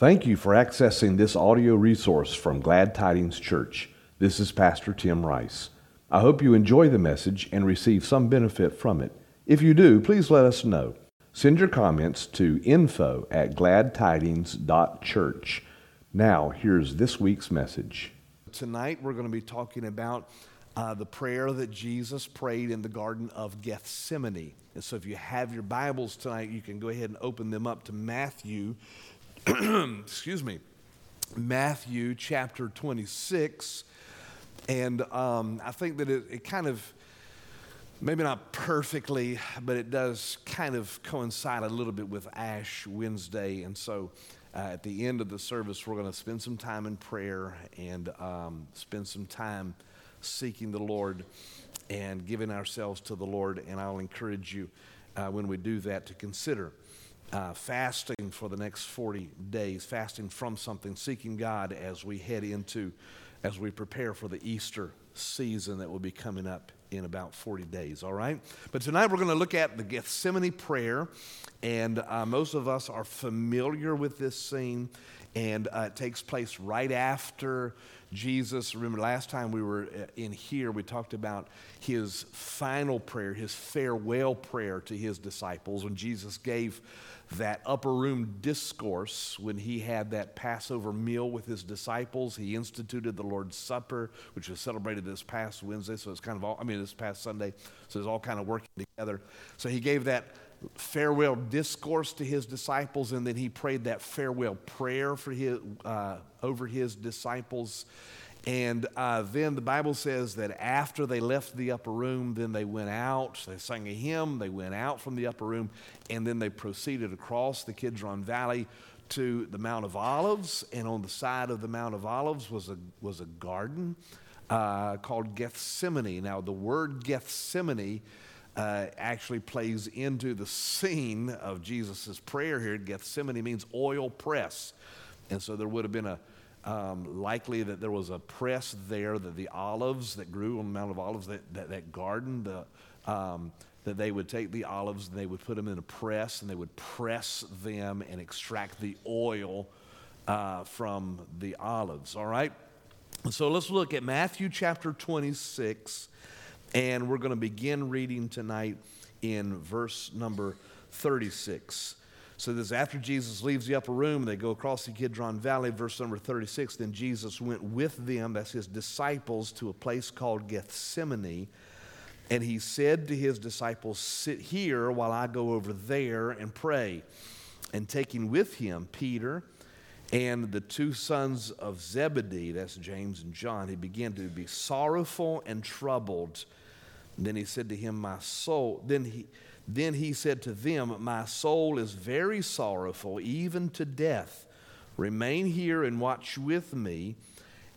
Thank you for accessing this audio resource from Glad Tidings Church. This is Pastor Tim Rice. I hope you enjoy the message and receive some benefit from it. If you do, please let us know. Send your comments to info at gladtidings.church. Now, here's this week's message. Tonight, we're going to be talking about uh, the prayer that Jesus prayed in the Garden of Gethsemane. And so, if you have your Bibles tonight, you can go ahead and open them up to Matthew excuse me, Matthew chapter 26. And um, I think that it, it, kind of, maybe not perfectly, but it does kind of coincide a little bit with Ash Wednesday. And so uh, at the end of the service, we're going to spend some time in prayer and um, spend some time seeking the Lord and giving ourselves to the Lord. And I'll encourage you uh, when we do that to consider uh, fasting for the next 40 days, fasting from something, seeking God as we head into, as we prepare for the Easter season that will be coming up in about 40 days, all right? But tonight we're going to look at the Gethsemane prayer, and uh, most of us are familiar with this scene, and uh, it takes place right after Jesus. Remember, last time we were uh, in here, we talked about his final prayer, his farewell prayer to his disciples when Jesus gave that upper room discourse when he had that Passover meal with his disciples. He instituted the Lord's Supper, which was celebrated this past Wednesday. So it's kind of all, I mean, this past Sunday. So it's all kind of working together. So he gave that farewell discourse to his disciples, and then he prayed that farewell prayer for his, uh, over his disciples. And uh, then the Bible says that after they left the upper room, then they went out. They sang a hymn. They went out from the upper room, and then they proceeded across the Kidron Valley to the Mount of Olives. And on the side of the Mount of Olives was a, was a garden uh, called Gethsemane. Now, the word Gethsemane uh, actually plays into the scene of Jesus' prayer here. Gethsemane means oil press. And so there would have been a um, likely that there was a press there that the olives that grew on the Mount of Olives, that, that, that garden, the, um, that they would take the olives and they would put them in a press and they would press them and extract the oil uh, from the olives. All right? So let's look at Matthew chapter 26, and we're going to begin reading tonight in verse number 36. So this after Jesus leaves the upper room, they go across the Kidron Valley, verse number 36. Then Jesus went with them, that's his disciples, to a place called Gethsemane. And he said to his disciples, Sit here while I go over there and pray. And taking with him Peter and the two sons of Zebedee, that's James and John, he began to be sorrowful and troubled. And then he said to him, My soul, then he then he said to them, My soul is very sorrowful, even to death. Remain here and watch with me.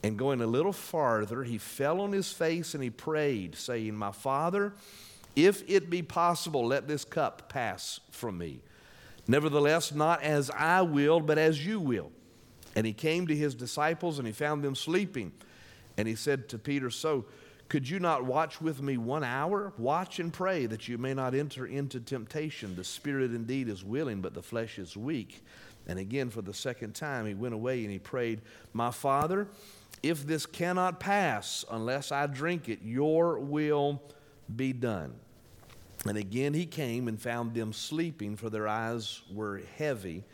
And going a little farther, he fell on his face and he prayed, saying, My Father, if it be possible, let this cup pass from me. Nevertheless, not as I will, but as you will. And he came to his disciples and he found them sleeping. And he said to Peter, So, could you not watch with me one hour? Watch and pray that you may not enter into temptation. The spirit indeed is willing, but the flesh is weak. And again, for the second time, he went away and he prayed, My Father, if this cannot pass unless I drink it, your will be done. And again he came and found them sleeping, for their eyes were heavy.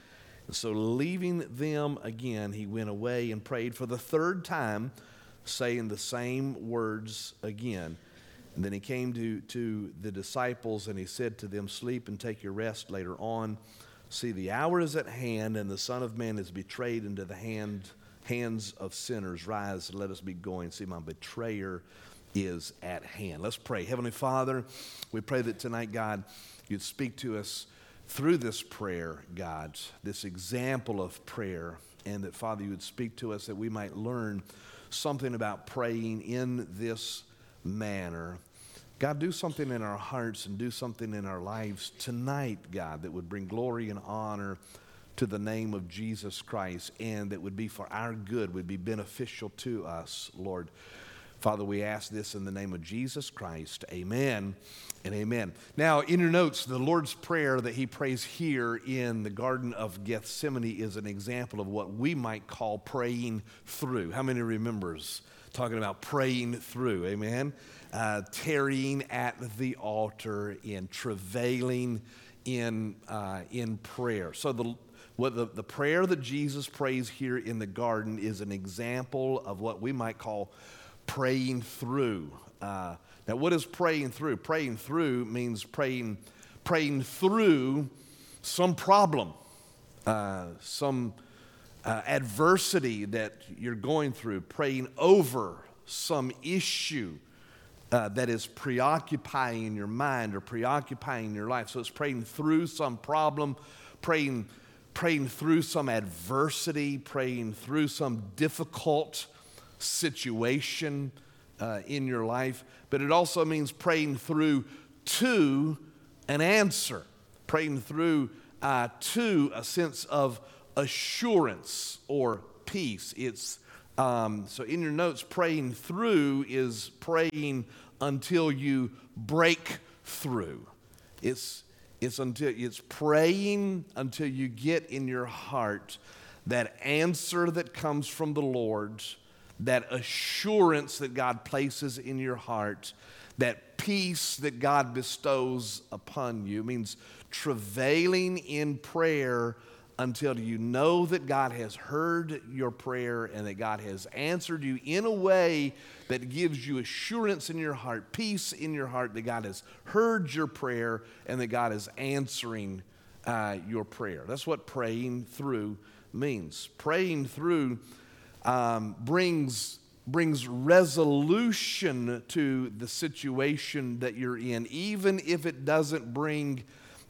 So, leaving them again, he went away and prayed for the third time saying the same words again. And then he came to, to the disciples and he said to them, Sleep and take your rest later on. See, the hour is at hand, and the Son of Man is betrayed into the hand, hands of sinners. Rise, and let us be going. See, my betrayer is at hand. Let's pray. Heavenly Father, we pray that tonight, God, you'd speak to us through this prayer, God, this example of prayer, and that, Father, you would speak to us that we might learn something about praying in this manner. God, do something in our hearts and do something in our lives tonight, God, that would bring glory and honor to the name of Jesus Christ and that would be for our good, would be beneficial to us, Lord. Father, we ask this in the name of Jesus Christ. Amen and amen. Now, in your notes, the Lord's Prayer that he prays here in the Garden of Gethsemane is an example of what we might call praying through. How many remembers talking about praying through? Amen. Uh, tarrying at the altar in travailing in, uh, in prayer. So the what the, the prayer that Jesus prays here in the garden is an example of what we might call praying through. Uh, now, what is praying through? Praying through means praying, praying through some problem, uh, some uh, adversity that you're going through, praying over some issue uh, that is preoccupying your mind or preoccupying your life. So it's praying through some problem, praying, praying through some adversity, praying through some difficult situation uh, in your life, but it also means praying through to an answer, praying through uh, to a sense of assurance or peace. It's um, so in your notes, praying through is praying until you break through. It's it's until it's praying until you get in your heart that answer that comes from the Lord that assurance that God places in your heart, that peace that God bestows upon you. It means travailing in prayer until you know that God has heard your prayer and that God has answered you in a way that gives you assurance in your heart, peace in your heart that God has heard your prayer and that God is answering uh, your prayer. That's what praying through means. Praying through um, brings, brings resolution to the situation that you're in, even if it doesn't bring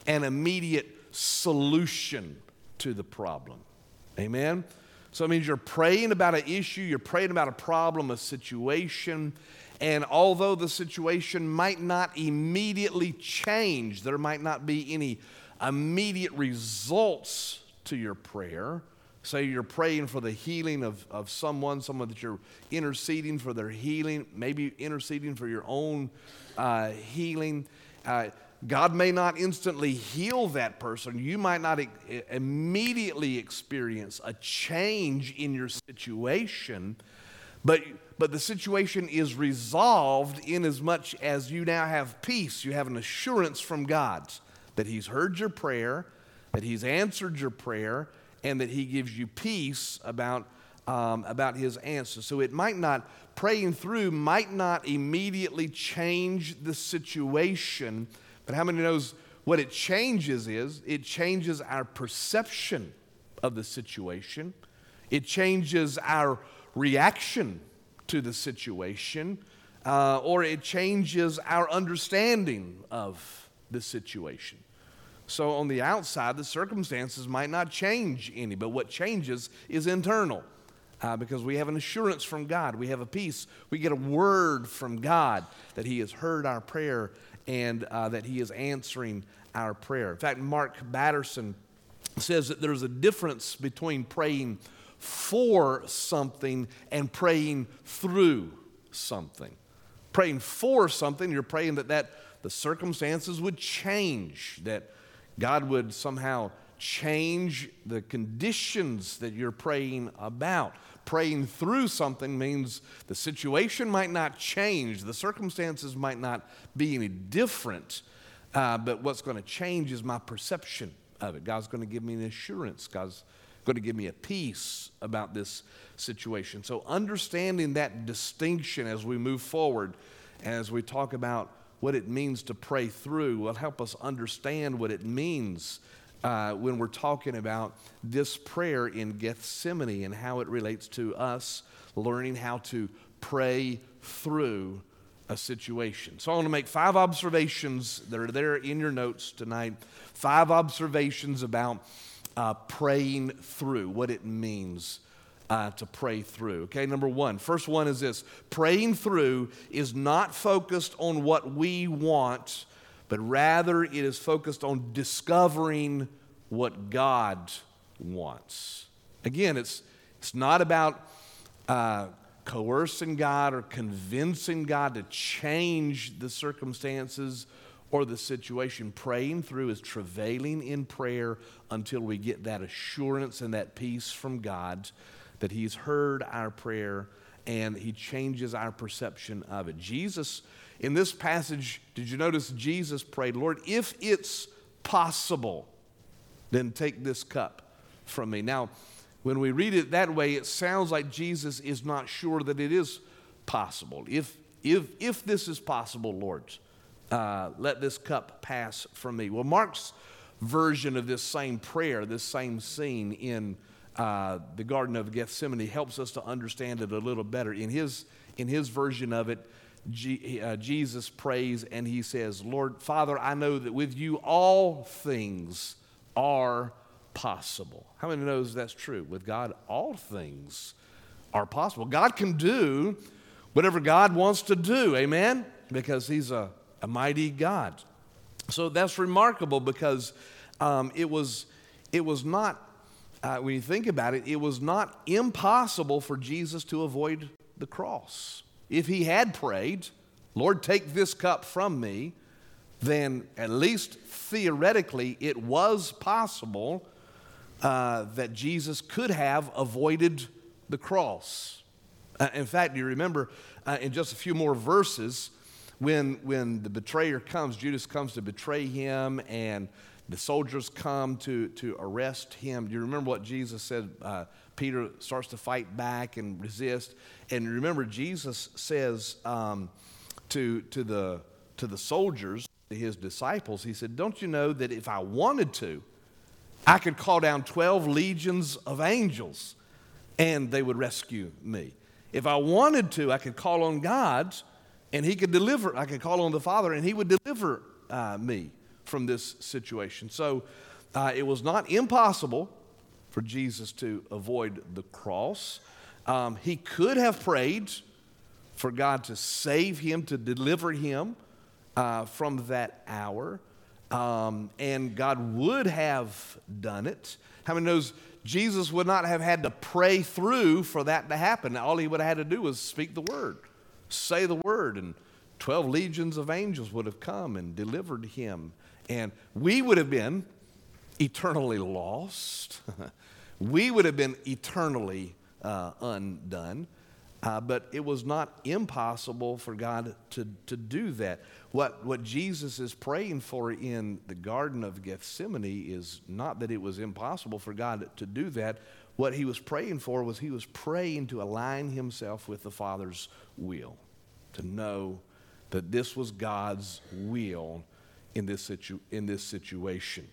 an immediate solution to the problem. Amen? So it means you're praying about an issue, you're praying about a problem, a situation, and although the situation might not immediately change, there might not be any immediate results to your prayer, Say you're praying for the healing of, of someone, someone that you're interceding for their healing, maybe interceding for your own uh, healing. Uh, God may not instantly heal that person. You might not e- immediately experience a change in your situation, but, but the situation is resolved in as much as you now have peace. You have an assurance from God that He's heard your prayer, that He's answered your prayer, and that He gives you peace about, um, about His answer. So it might not, praying through might not immediately change the situation, but how many knows what it changes is it changes our perception of the situation, it changes our reaction to the situation, uh, or it changes our understanding of the situation. So on the outside, the circumstances might not change any, but what changes is internal. Uh, because we have an assurance from God. We have a peace. We get a word from God that He has heard our prayer and uh, that He is answering our prayer. In fact, Mark Batterson says that there's a difference between praying for something and praying through something. Praying for something, you're praying that, that the circumstances would change, that God would somehow change the conditions that you're praying about. Praying through something means the situation might not change, the circumstances might not be any different, uh, but what's going to change is my perception of it. God's going to give me an assurance. God's going to give me a peace about this situation. So, understanding that distinction as we move forward, as we talk about what it means to pray through, will help us understand what it means uh, when we're talking about this prayer in Gethsemane and how it relates to us learning how to pray through a situation. So I want to make five observations that are there in your notes tonight. Five observations about uh, praying through, what it means uh, to pray through. Okay, number one. First one is this praying through is not focused on what we want, but rather it is focused on discovering what God wants. Again, it's, it's not about uh, coercing God or convincing God to change the circumstances or the situation. Praying through is travailing in prayer until we get that assurance and that peace from God that He's heard our prayer and He changes our perception of it. Jesus, in this passage, did you notice Jesus prayed, Lord, if it's possible, then take this cup from me. Now, when we read it that way, it sounds like Jesus is not sure that it is possible. If, if, if this is possible, Lord, uh, let this cup pass from me. Well, Mark's version of this same prayer, this same scene in uh, the Garden of Gethsemane, helps us to understand it a little better. In his, in his version of it, G, uh, Jesus prays and he says, Lord, Father, I know that with you all things are possible. How many knows that's true? With God, all things are possible. God can do whatever God wants to do, amen? Because He's a, a mighty God. So that's remarkable because um, it, was, it was not, uh, when you think about it, it was not impossible for Jesus to avoid the cross. If he had prayed, Lord, take this cup from me, then at least theoretically it was possible uh, that Jesus could have avoided the cross. Uh, in fact, do you remember uh, in just a few more verses when, when the betrayer comes, Judas comes to betray him, and the soldiers come to, to arrest him. Do you remember what Jesus said? Uh, Peter starts to fight back and resist. And remember, Jesus says um, to, to, the, to the soldiers, to his disciples, he said, Don't you know that if I wanted to, I could call down 12 legions of angels and they would rescue me. If I wanted to, I could call on God and He could deliver. I could call on the Father and He would deliver uh, me from this situation. So uh, it was not impossible for Jesus to avoid the cross. Um, he could have prayed for God to save him, to deliver him uh, from that hour. Um, and God would have done it. How many knows Jesus would not have had to pray through for that to happen? All he would have had to do was speak the word, say the word, and 12 legions of angels would have come and delivered him. And we would have been eternally lost. we would have been eternally uh, undone. Uh, but it was not impossible for God to, to do that. What, what Jesus is praying for in the Garden of Gethsemane is not that it was impossible for God to do that. What he was praying for was he was praying to align himself with the Father's will, to know that this was God's will in this, situ- in this situation.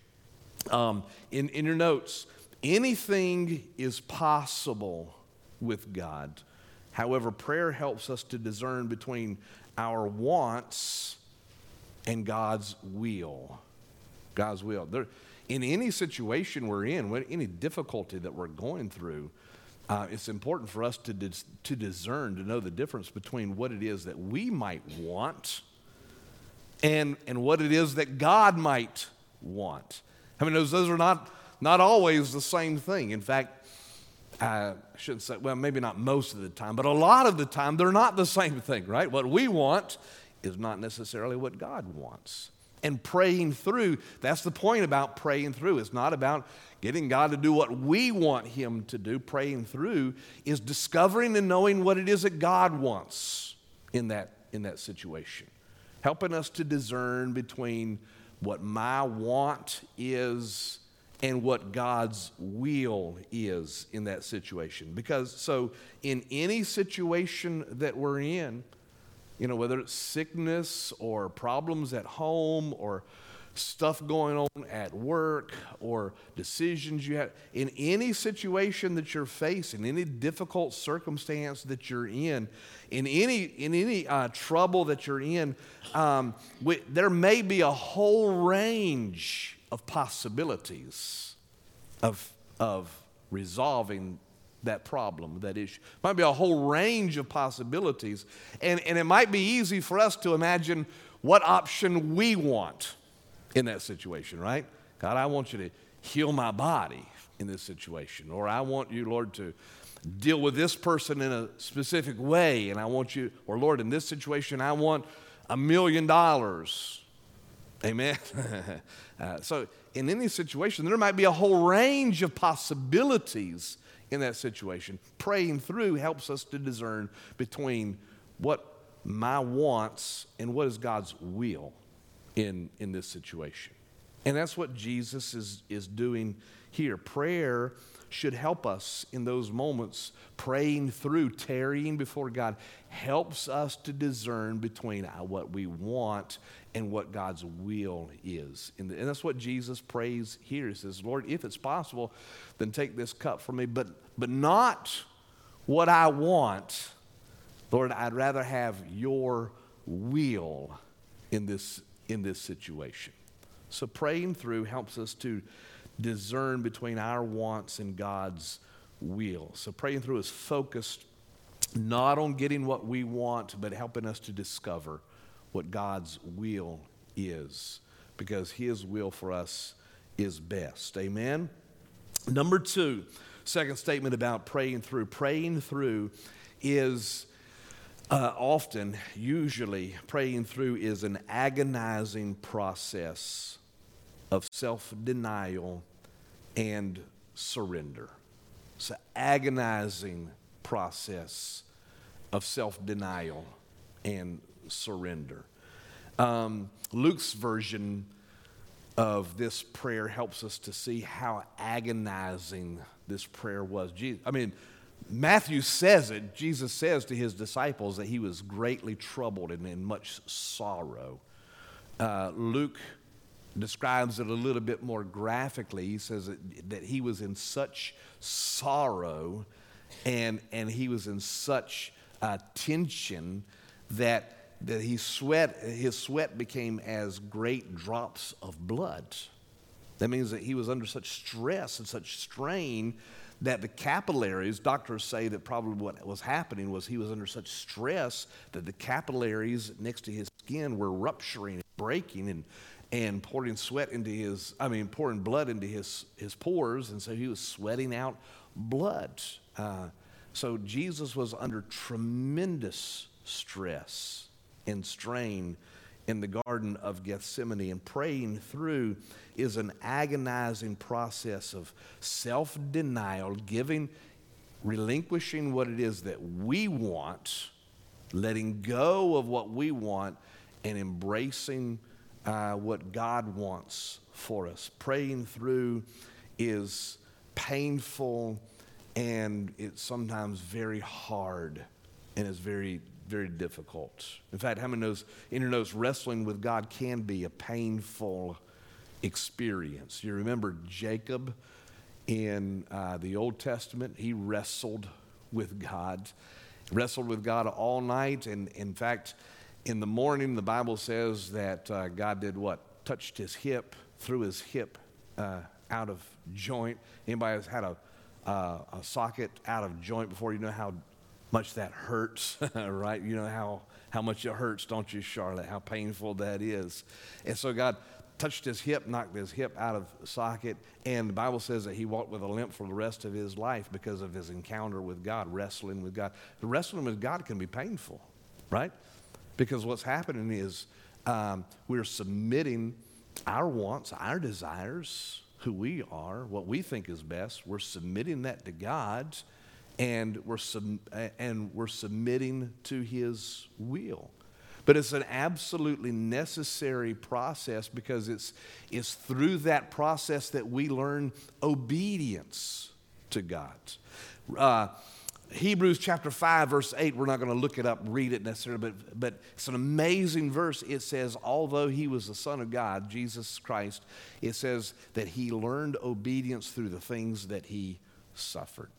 Um, in, in your notes, anything is possible with God. However, prayer helps us to discern between our wants and God's will. God's will. There, in any situation we're in, with any difficulty that we're going through, uh, it's important for us to, dis- to discern, to know the difference between what it is that we might want and, and what it is that God might want. I mean, those, those are not, not always the same thing. In fact, I shouldn't say, well, maybe not most of the time, but a lot of the time, they're not the same thing, right? What we want is not necessarily what God wants. And praying through, that's the point about praying through. It's not about getting God to do what we want Him to do. Praying through is discovering and knowing what it is that God wants in that, in that situation. Helping us to discern between what my want is and what God's will is in that situation. Because, so in any situation that we're in, you know, whether it's sickness or problems at home or stuff going on at work or decisions you have, in any situation that you're facing, any difficult circumstance that you're in, in any, in any uh, trouble that you're in, um, we, there may be a whole range of possibilities of, of resolving that problem, that issue. Might be a whole range of possibilities. And, and it might be easy for us to imagine what option we want in that situation, right? God, I want you to heal my body in this situation. Or I want you, Lord, to deal with this person in a specific way, and I want you, or Lord, in this situation, I want a million dollars. Amen. uh, so, in any situation, there might be a whole range of possibilities in that situation. Praying through helps us to discern between what my wants and what is God's will in, in this situation. And that's what Jesus is, is doing here. Prayer should help us in those moments. Praying through, tarrying before God, helps us to discern between uh, what we want and what God's will is. And that's what Jesus prays here. He says, Lord, if it's possible, then take this cup from me, but, but not what I want. Lord, I'd rather have your will in this, in this situation. So praying through helps us to discern between our wants and God's will. So praying through is focused not on getting what we want, but helping us to discover what God's will is, because His will for us is best. Amen? Number two, second statement about praying through. Praying through is uh, often, usually, praying through is an agonizing process of self denial and surrender. It's an agonizing process of self denial and surrender. Um, Luke's version of this prayer helps us to see how agonizing this prayer was. Jesus, I mean, Matthew says it, Jesus says to his disciples that he was greatly troubled and in much sorrow. Uh, Luke describes it a little bit more graphically. He says that, that he was in such sorrow and, and he was in such uh, tension that, that he sweat, his sweat became as great drops of blood. That means that he was under such stress and such strain that the capillaries, doctors say that probably what was happening was he was under such stress that the capillaries next to his skin were rupturing and breaking and, and pouring sweat into his, I mean, pouring blood into his, his pores. And so he was sweating out blood. Uh, so Jesus was under tremendous stress and strain in the Garden of Gethsemane. And praying through is an agonizing process of self denial, giving, relinquishing what it is that we want, letting go of what we want, and embracing uh, what God wants for us. Praying through is painful and it's sometimes very hard and it's very very difficult. In fact, how many knows, anyone knows wrestling with God can be a painful experience? You remember Jacob in uh, the Old Testament? He wrestled with God, wrestled with God all night. And in fact, in the morning, the Bible says that uh, God did what? Touched his hip, threw his hip uh, out of joint. Anybody has had a, uh, a socket out of joint before? You know how much that hurts, right? You know how, how much it hurts, don't you, Charlotte? How painful that is. And so God touched his hip, knocked his hip out of socket, and the Bible says that he walked with a limp for the rest of his life because of his encounter with God, wrestling with God. The wrestling with God can be painful, right? Because what's happening is um, we're submitting our wants, our desires, who we are, what we think is best, we're submitting that to God's and we're, sub- and we're submitting to His will. But it's an absolutely necessary process because it's, it's through that process that we learn obedience to God. Uh, Hebrews chapter 5, verse 8, we're not going to look it up, read it necessarily, but, but it's an amazing verse. It says, although he was the Son of God, Jesus Christ, it says that he learned obedience through the things that he suffered.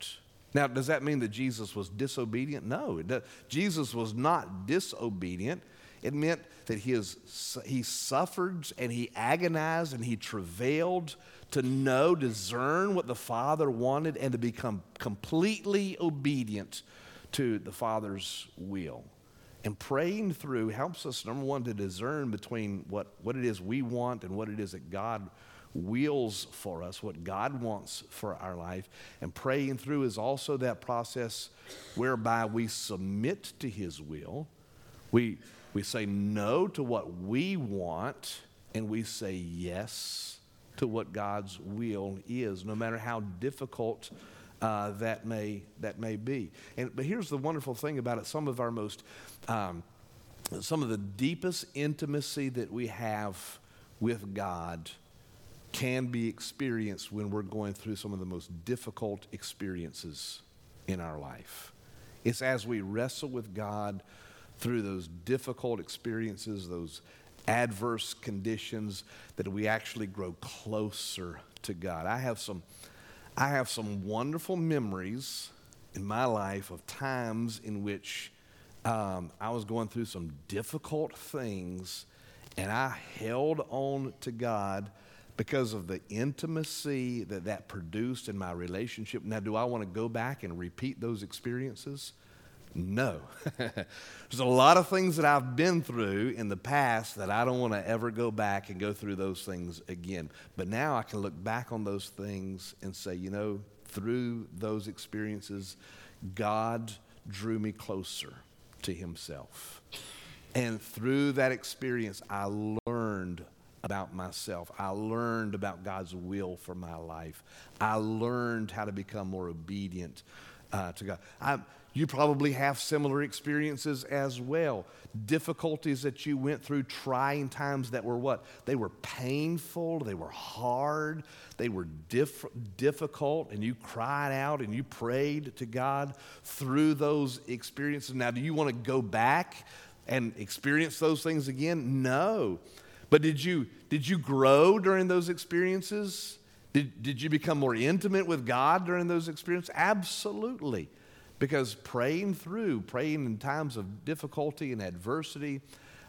Now, does that mean that Jesus was disobedient? No, Jesus was not disobedient. It meant that he, is, he suffered and he agonized and he travailed to know, discern what the Father wanted, and to become completely obedient to the Father's will. And praying through helps us, number one, to discern between what, what it is we want and what it is that God wills for us, what God wants for our life. And praying through is also that process whereby we submit to His will. We, we say no to what we want, and we say yes to what God's will is, no matter how difficult uh, that may that may be. And but here's the wonderful thing about it: some of our most um, some of the deepest intimacy that we have with God can be experienced when we're going through some of the most difficult experiences in our life. It's as we wrestle with God through those difficult experiences, those adverse conditions, that we actually grow closer to God. I have some, I have some wonderful memories in my life of times in which um, I was going through some difficult things and I held on to God because of the intimacy that that produced in my relationship. Now, do I want to go back and repeat those experiences? No. There's a lot of things that I've been through in the past that I don't want to ever go back and go through those things again. But now I can look back on those things and say, you know, through those experiences, God drew me closer to Himself. And through that experience, I learned about myself. I learned about God's will for my life. I learned how to become more obedient uh, to God. I, you probably have similar experiences as well. Difficulties that you went through, trying times that were what? They were painful, they were hard, they were diff- difficult, and you cried out and you prayed to God through those experiences. Now, do you want to go back and experience those things again? No. But did you, did you grow during those experiences? Did, did you become more intimate with God during those experiences? Absolutely. Because praying through, praying in times of difficulty and adversity,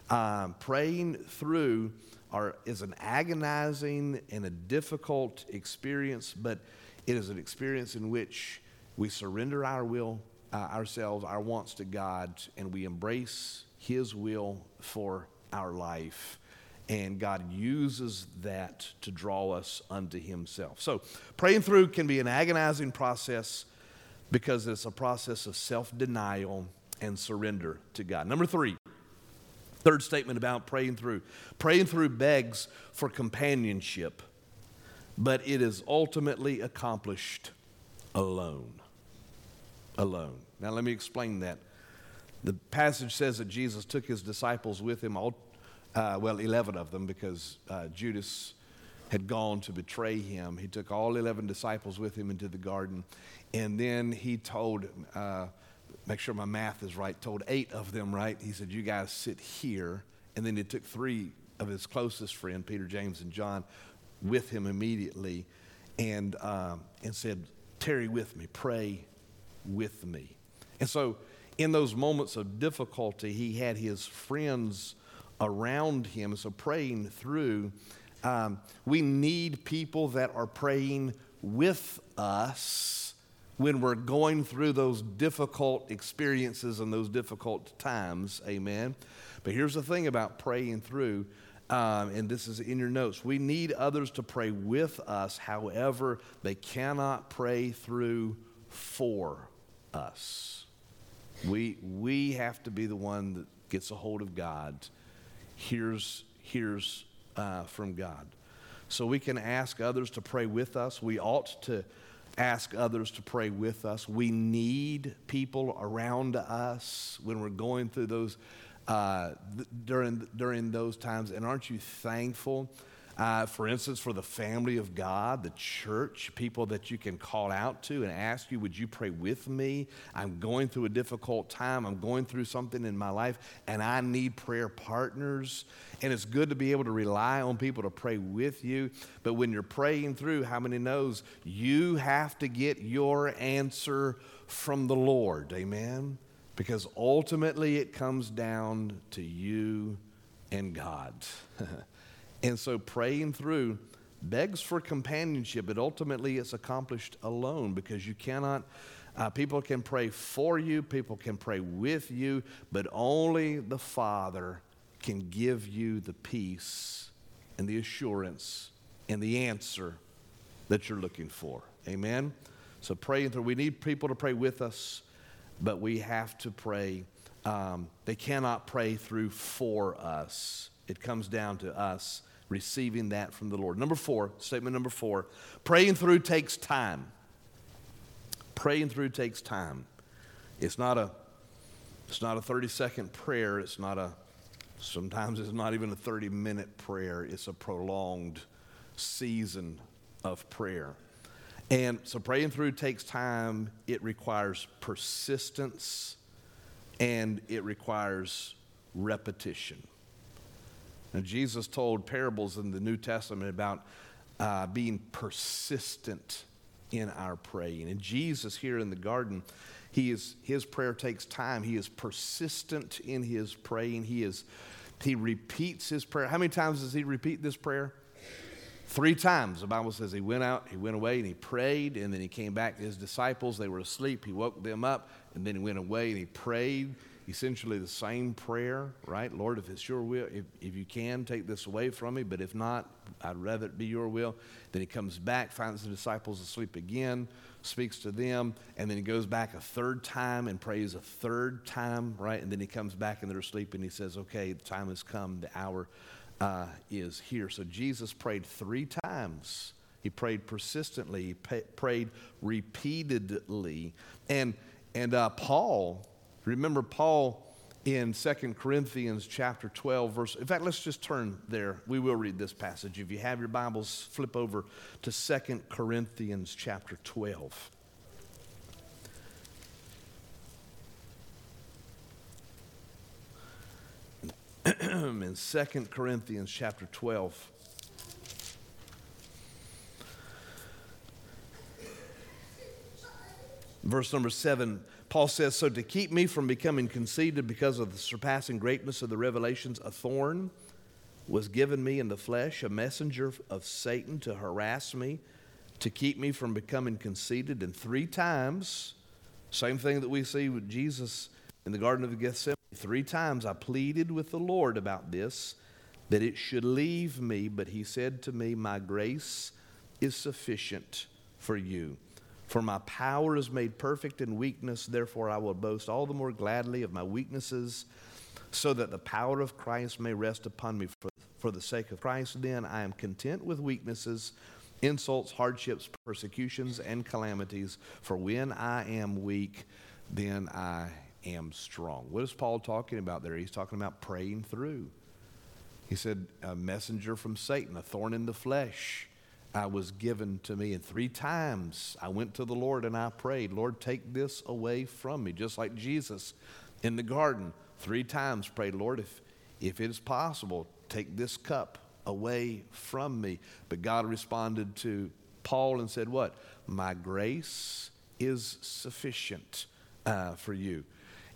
um, praying through are, is an agonizing and a difficult experience, but it is an experience in which we surrender our will, uh, ourselves, our wants to God, and we embrace His will for our life. And God uses that to draw us unto Himself. So, praying through can be an agonizing process because it's a process of self denial and surrender to God. Number three, third statement about praying through praying through begs for companionship, but it is ultimately accomplished alone. Alone. Now, let me explain that. The passage says that Jesus took his disciples with him, all, uh, well, 11 of them, because uh, Judas had gone to betray him. He took all 11 disciples with him into the garden. And then he told, uh, make sure my math is right, told eight of them, right? He said, You guys sit here. And then he took three of his closest friends, Peter, James, and John, with him immediately and, um, and said, Tarry with me, pray with me. And so, in those moments of difficulty, he had his friends around him. So, praying through, um, we need people that are praying with us when we're going through those difficult experiences and those difficult times. Amen. But here's the thing about praying through, um, and this is in your notes. We need others to pray with us. However, they cannot pray through for us. We, we have to be the one that gets a hold of God, hears, hears uh, from God. So we can ask others to pray with us. We ought to ask others to pray with us. We need people around us when we're going through those uh, th- during during those times. And aren't you thankful? Uh, for instance, for the family of God, the church, people that you can call out to and ask you, Would you pray with me? I'm going through a difficult time. I'm going through something in my life, and I need prayer partners. And it's good to be able to rely on people to pray with you. But when you're praying through, how many knows you have to get your answer from the Lord? Amen? Because ultimately it comes down to you and God. And so praying through begs for companionship, but ultimately it's accomplished alone because you cannot. Uh, people can pray for you, people can pray with you, but only the Father can give you the peace and the assurance and the answer that you're looking for. Amen? So praying through, we need people to pray with us, but we have to pray. Um, they cannot pray through for us. It comes down to us receiving that from the Lord. Number four, statement number four praying through takes time. Praying through takes time. It's not a it's not a 30 second prayer. It's not a sometimes it's not even a 30 minute prayer. It's a prolonged season of prayer. And so praying through takes time. It requires persistence and it requires repetition. Now, Jesus told parables in the New Testament about uh, being persistent in our praying. And Jesus here in the garden, he is, his prayer takes time. He is persistent in his praying. He, is, he repeats his prayer. How many times does he repeat this prayer? Three times. The Bible says he went out, he went away, and he prayed, and then he came back to his disciples. They were asleep. He woke them up, and then he went away and he prayed essentially the same prayer, right? Lord, if it's your will, if, if you can, take this away from me, but if not, I'd rather it be your will. Then he comes back, finds the disciples asleep again, speaks to them, and then he goes back a third time and prays a third time, right? And then he comes back and they're asleep and he says, Okay, the time has come, the hour uh, is here. So Jesus prayed three times. He prayed persistently, he pay, prayed repeatedly. And, and uh, Paul, Remember Paul in 2 Corinthians chapter 12 verse in fact let's just turn there. We will read this passage. If you have your bibles flip over to 2 Corinthians chapter 12 in 2 Corinthians chapter 12 verse number 7 Paul says, So to keep me from becoming conceited because of the surpassing greatness of the revelations, a thorn was given me in the flesh, a messenger of Satan to harass me, to keep me from becoming conceited. And three times, same thing that we see with Jesus in the Garden of Gethsemane, three times I pleaded with the Lord about this, that it should leave me. But he said to me, My grace is sufficient for you for my power is made perfect in weakness, therefore I will boast all the more gladly of my weaknesses, so that the power of Christ may rest upon me. For, for the sake of Christ, then, I am content with weaknesses, insults, hardships, persecutions, and calamities. For when I am weak, then I am strong. What is Paul talking about there? He's talking about praying through. He said, A messenger from Satan, a thorn in the flesh I was given to me. And three times I went to the Lord and I prayed, Lord, take this away from me. Just like Jesus in the garden, three times prayed, Lord, if, if it is possible, take this cup away from me. But God responded to Paul and said, What? My grace is sufficient uh, for you.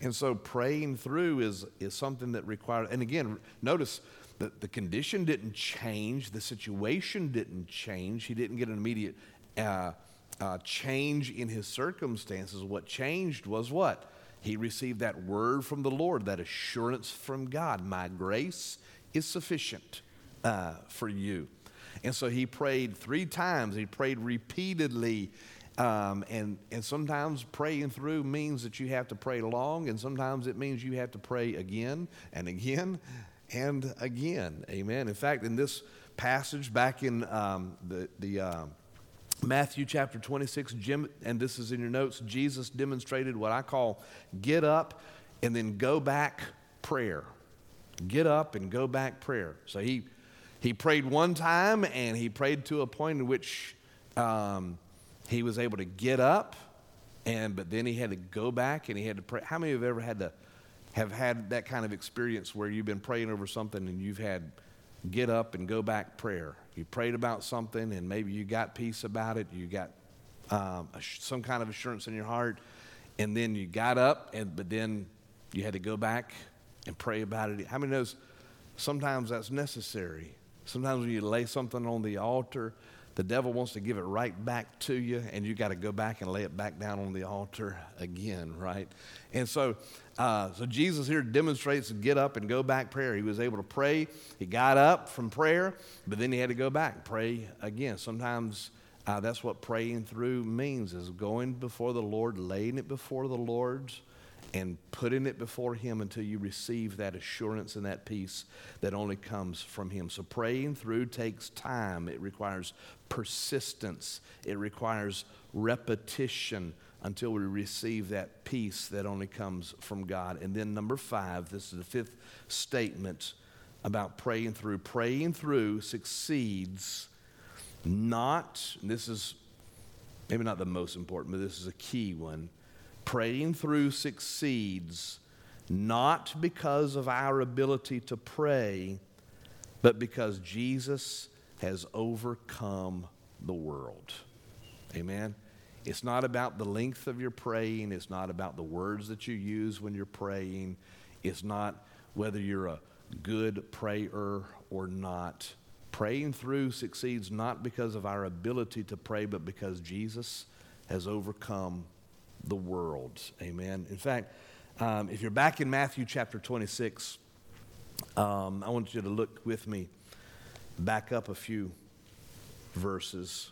And so praying through is, is something that requires, and again, notice the, the condition didn't change, the situation didn't change. He didn't get an immediate uh, uh, change in his circumstances. What changed was what? He received that word from the Lord, that assurance from God. My grace is sufficient uh, for you. And so he prayed three times, he prayed repeatedly. Um, and, and sometimes praying through means that you have to pray long, and sometimes it means you have to pray again and again and again. Amen. In fact, in this passage back in um, the, the uh, Matthew chapter 26, Jim, and this is in your notes, Jesus demonstrated what I call get up and then go back prayer. Get up and go back prayer. So he, he prayed one time and he prayed to a point in which um, he was able to get up, and but then he had to go back and he had to pray. How many have ever had to have had that kind of experience where you've been praying over something and you've had get up and go back prayer. You prayed about something and maybe you got peace about it, you got um, some kind of assurance in your heart, and then you got up, and but then you had to go back and pray about it. How many knows sometimes that's necessary? Sometimes when you lay something on the altar, the devil wants to give it right back to you, and you got to go back and lay it back down on the altar again, right? And so, uh, so Jesus here demonstrates get up and go back prayer. He was able to pray. He got up from prayer, but then he had to go back and pray again. Sometimes uh, that's what praying through means: is going before the Lord, laying it before the Lord's and putting it before Him until you receive that assurance and that peace that only comes from Him. So, praying through takes time, it requires persistence, it requires repetition until we receive that peace that only comes from God. And then, number five, this is the fifth statement about praying through. Praying through succeeds not, this is maybe not the most important, but this is a key one Praying through succeeds not because of our ability to pray, but because Jesus has overcome the world. Amen. It's not about the length of your praying. It's not about the words that you use when you're praying. It's not whether you're a good prayer or not. Praying through succeeds not because of our ability to pray, but because Jesus has overcome the world. Amen. In fact, um, if you're back in Matthew chapter 26, um, I want you to look with me back up a few verses.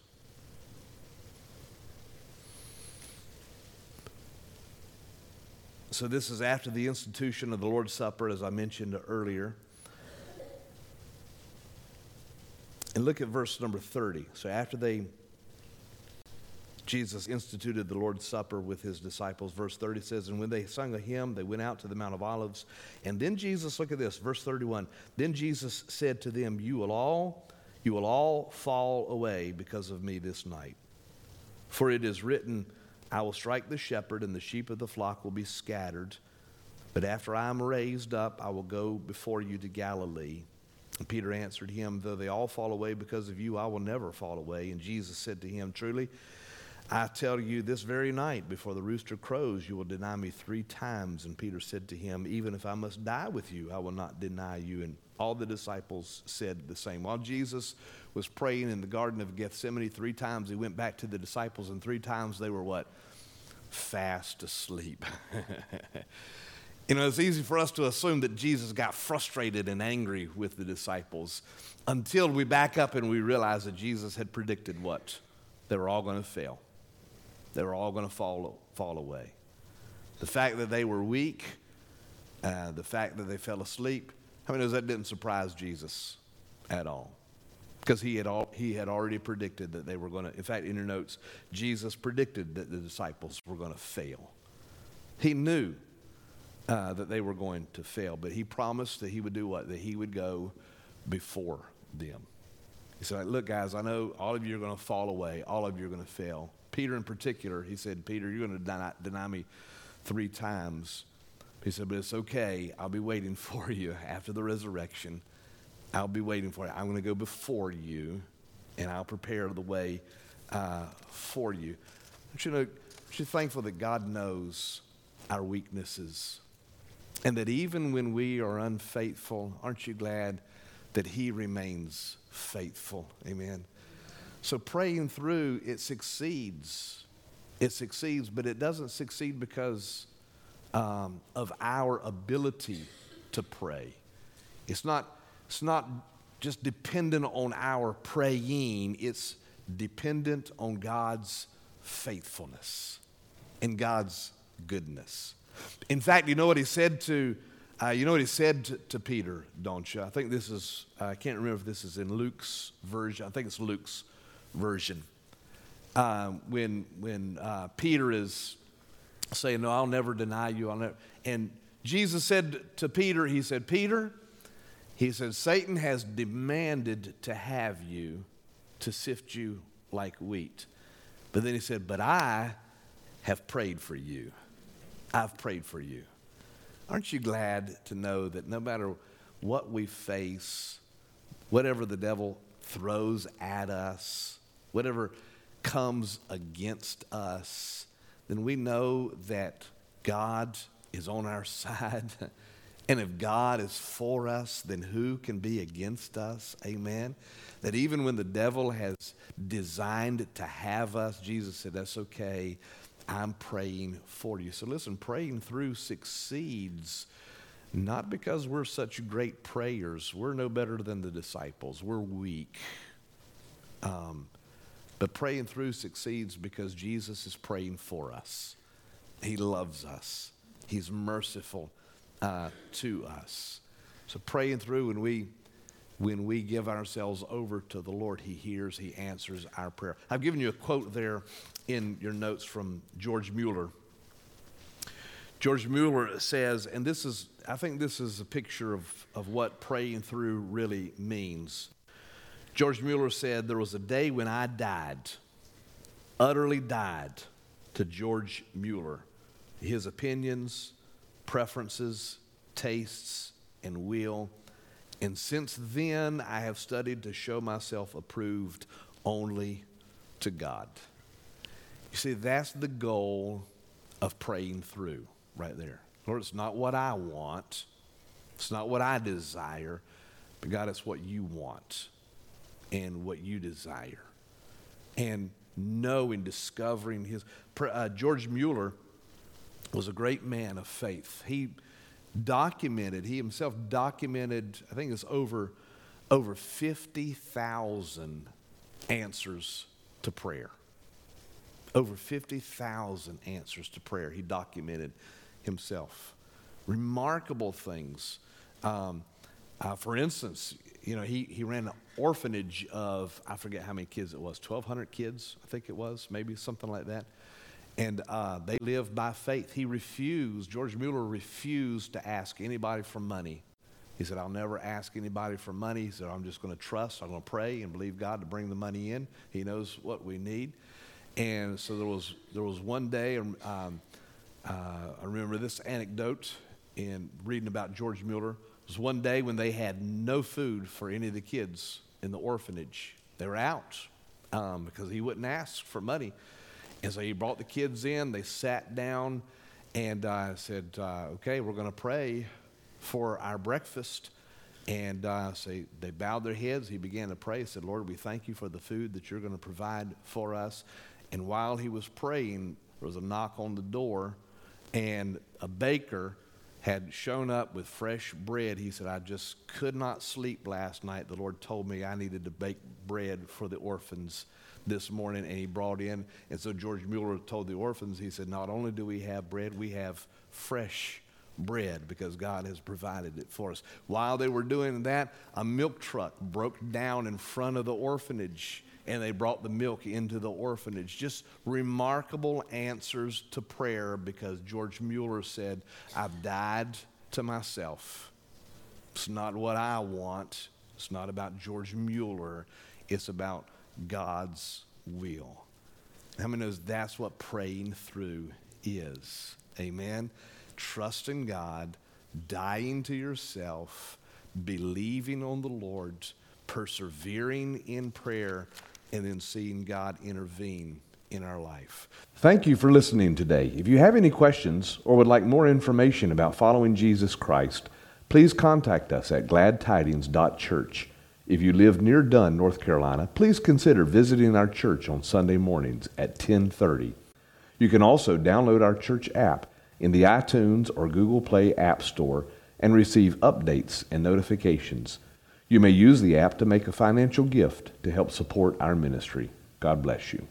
So, this is after the institution of the Lord's Supper, as I mentioned earlier. And look at verse number 30. So, after they Jesus instituted the Lord's Supper with his disciples. Verse 30 says, And when they sung a hymn, they went out to the Mount of Olives. And then Jesus, look at this, verse 31. Then Jesus said to them, You will all, you will all fall away because of me this night. For it is written, I will strike the shepherd, and the sheep of the flock will be scattered. But after I am raised up, I will go before you to Galilee. And Peter answered him, Though they all fall away because of you, I will never fall away. And Jesus said to him, Truly, I tell you, this very night, before the rooster crows, you will deny me three times. And Peter said to him, Even if I must die with you, I will not deny you. And all the disciples said the same. While Jesus was praying in the Garden of Gethsemane, three times he went back to the disciples, and three times they were what? Fast asleep. you know, it's easy for us to assume that Jesus got frustrated and angry with the disciples until we back up and we realize that Jesus had predicted what? They were all going to fail they were all going to fall, fall away. The fact that they were weak, uh, the fact that they fell asleep, how many knows that didn't surprise Jesus at all? Because he had, all, he had already predicted that they were going to, in fact, in your notes, Jesus predicted that the disciples were going to fail. He knew uh, that they were going to fail, but he promised that he would do what? That he would go before them. He said, Look, guys, I know all of you are going to fall away, all of you are going to fail. Peter in particular, he said, Peter, you're going to deny, deny me three times. He said, but it's okay. I'll be waiting for you after the resurrection. I'll be waiting for you. I'm going to go before you, and I'll prepare the way uh, for you. Aren't you, know, aren't you thankful that God knows our weaknesses? And that even when we are unfaithful, aren't you glad that He remains faithful? Amen. So praying through, it succeeds. It succeeds, but it doesn't succeed because um, of our ability to pray. It's not, it's not just dependent on our praying, it's dependent on God's faithfulness and God's goodness. In fact, you know what he said to, uh, you know what he said to, to, Peter, don't you? I think this is, I can't remember if this is in Luke's version. I think it's Luke's version. Uh, when when uh, Peter is saying, "No, I'll never deny you," I'll never, and Jesus said to Peter, He said, "Peter," He said, "Satan has demanded to have you, to sift you like wheat," but then He said, "But I have prayed for you. I've prayed for you." Aren't you glad to know that no matter what we face, whatever the devil throws at us, whatever comes against us, then we know that God is on our side And if God is for us, then who can be against us? Amen. That even when the devil has designed to have us, Jesus said, That's okay. I'm praying for you. So listen, praying through succeeds not because we're such great prayers. We're no better than the disciples, we're weak. Um, but praying through succeeds because Jesus is praying for us. He loves us, He's merciful uh, to us. So praying through when we when we give ourselves over to the Lord, He hears, He answers our prayer. I've given you a quote there in your notes from George Mueller. George Mueller says, and this is, I think this is a picture of, of what praying through really means. George Mueller said, There was a day when I died, utterly died to George Mueller. His opinions, preferences, tastes, and will. And since then, I have studied to show myself approved only to God. You see, that's the goal of praying through right there. Lord, it's not what I want, it's not what I desire, but God, it's what you want and what you desire. And knowing, discovering his. Uh, George Mueller was a great man of faith. He documented, he himself documented, I think it's over, over 50,000 answers to prayer. Over 50,000 answers to prayer he documented himself. Remarkable things. Um, uh, for instance, you know, he, he ran an orphanage of, I forget how many kids it was, 1,200 kids, I think it was, maybe something like that. And uh, they lived by faith. He refused, George Mueller refused to ask anybody for money. He said, I'll never ask anybody for money. He said, I'm just going to trust, I'm going to pray and believe God to bring the money in. He knows what we need. And so there was, there was one day, um, uh, I remember this anecdote in reading about George Mueller. Was one day when they had no food for any of the kids in the orphanage. They were out um, because he wouldn't ask for money. And so he brought the kids in, they sat down, and uh, said, uh, Okay, we're going to pray for our breakfast. And uh, so they bowed their heads. He began to pray. He said, Lord, we thank you for the food that you're going to provide for us. And while he was praying, there was a knock on the door, and a baker had shown up with fresh bread. He said, I just could not sleep last night. The Lord told me I needed to bake bread for the orphans this morning, and he brought in. And so George Mueller told the orphans, he said, Not only do we have bread, we have fresh bread because God has provided it for us. While they were doing that, a milk truck broke down in front of the orphanage and they brought the milk into the orphanage. Just remarkable answers to prayer because George Mueller said, I've died to myself. It's not what I want. It's not about George Mueller. It's about God's will. How many knows that's what praying through is? Amen. Trusting God, dying to yourself, believing on the Lord, persevering in prayer, and then seeing God intervene in our life. Thank you for listening today. If you have any questions or would like more information about following Jesus Christ, please contact us at gladtidings.church. If you live near Dunn, North Carolina, please consider visiting our church on Sunday mornings at 1030. You can also download our church app in the iTunes or Google Play App Store and receive updates and notifications. You may use the app to make a financial gift to help support our ministry. God bless you.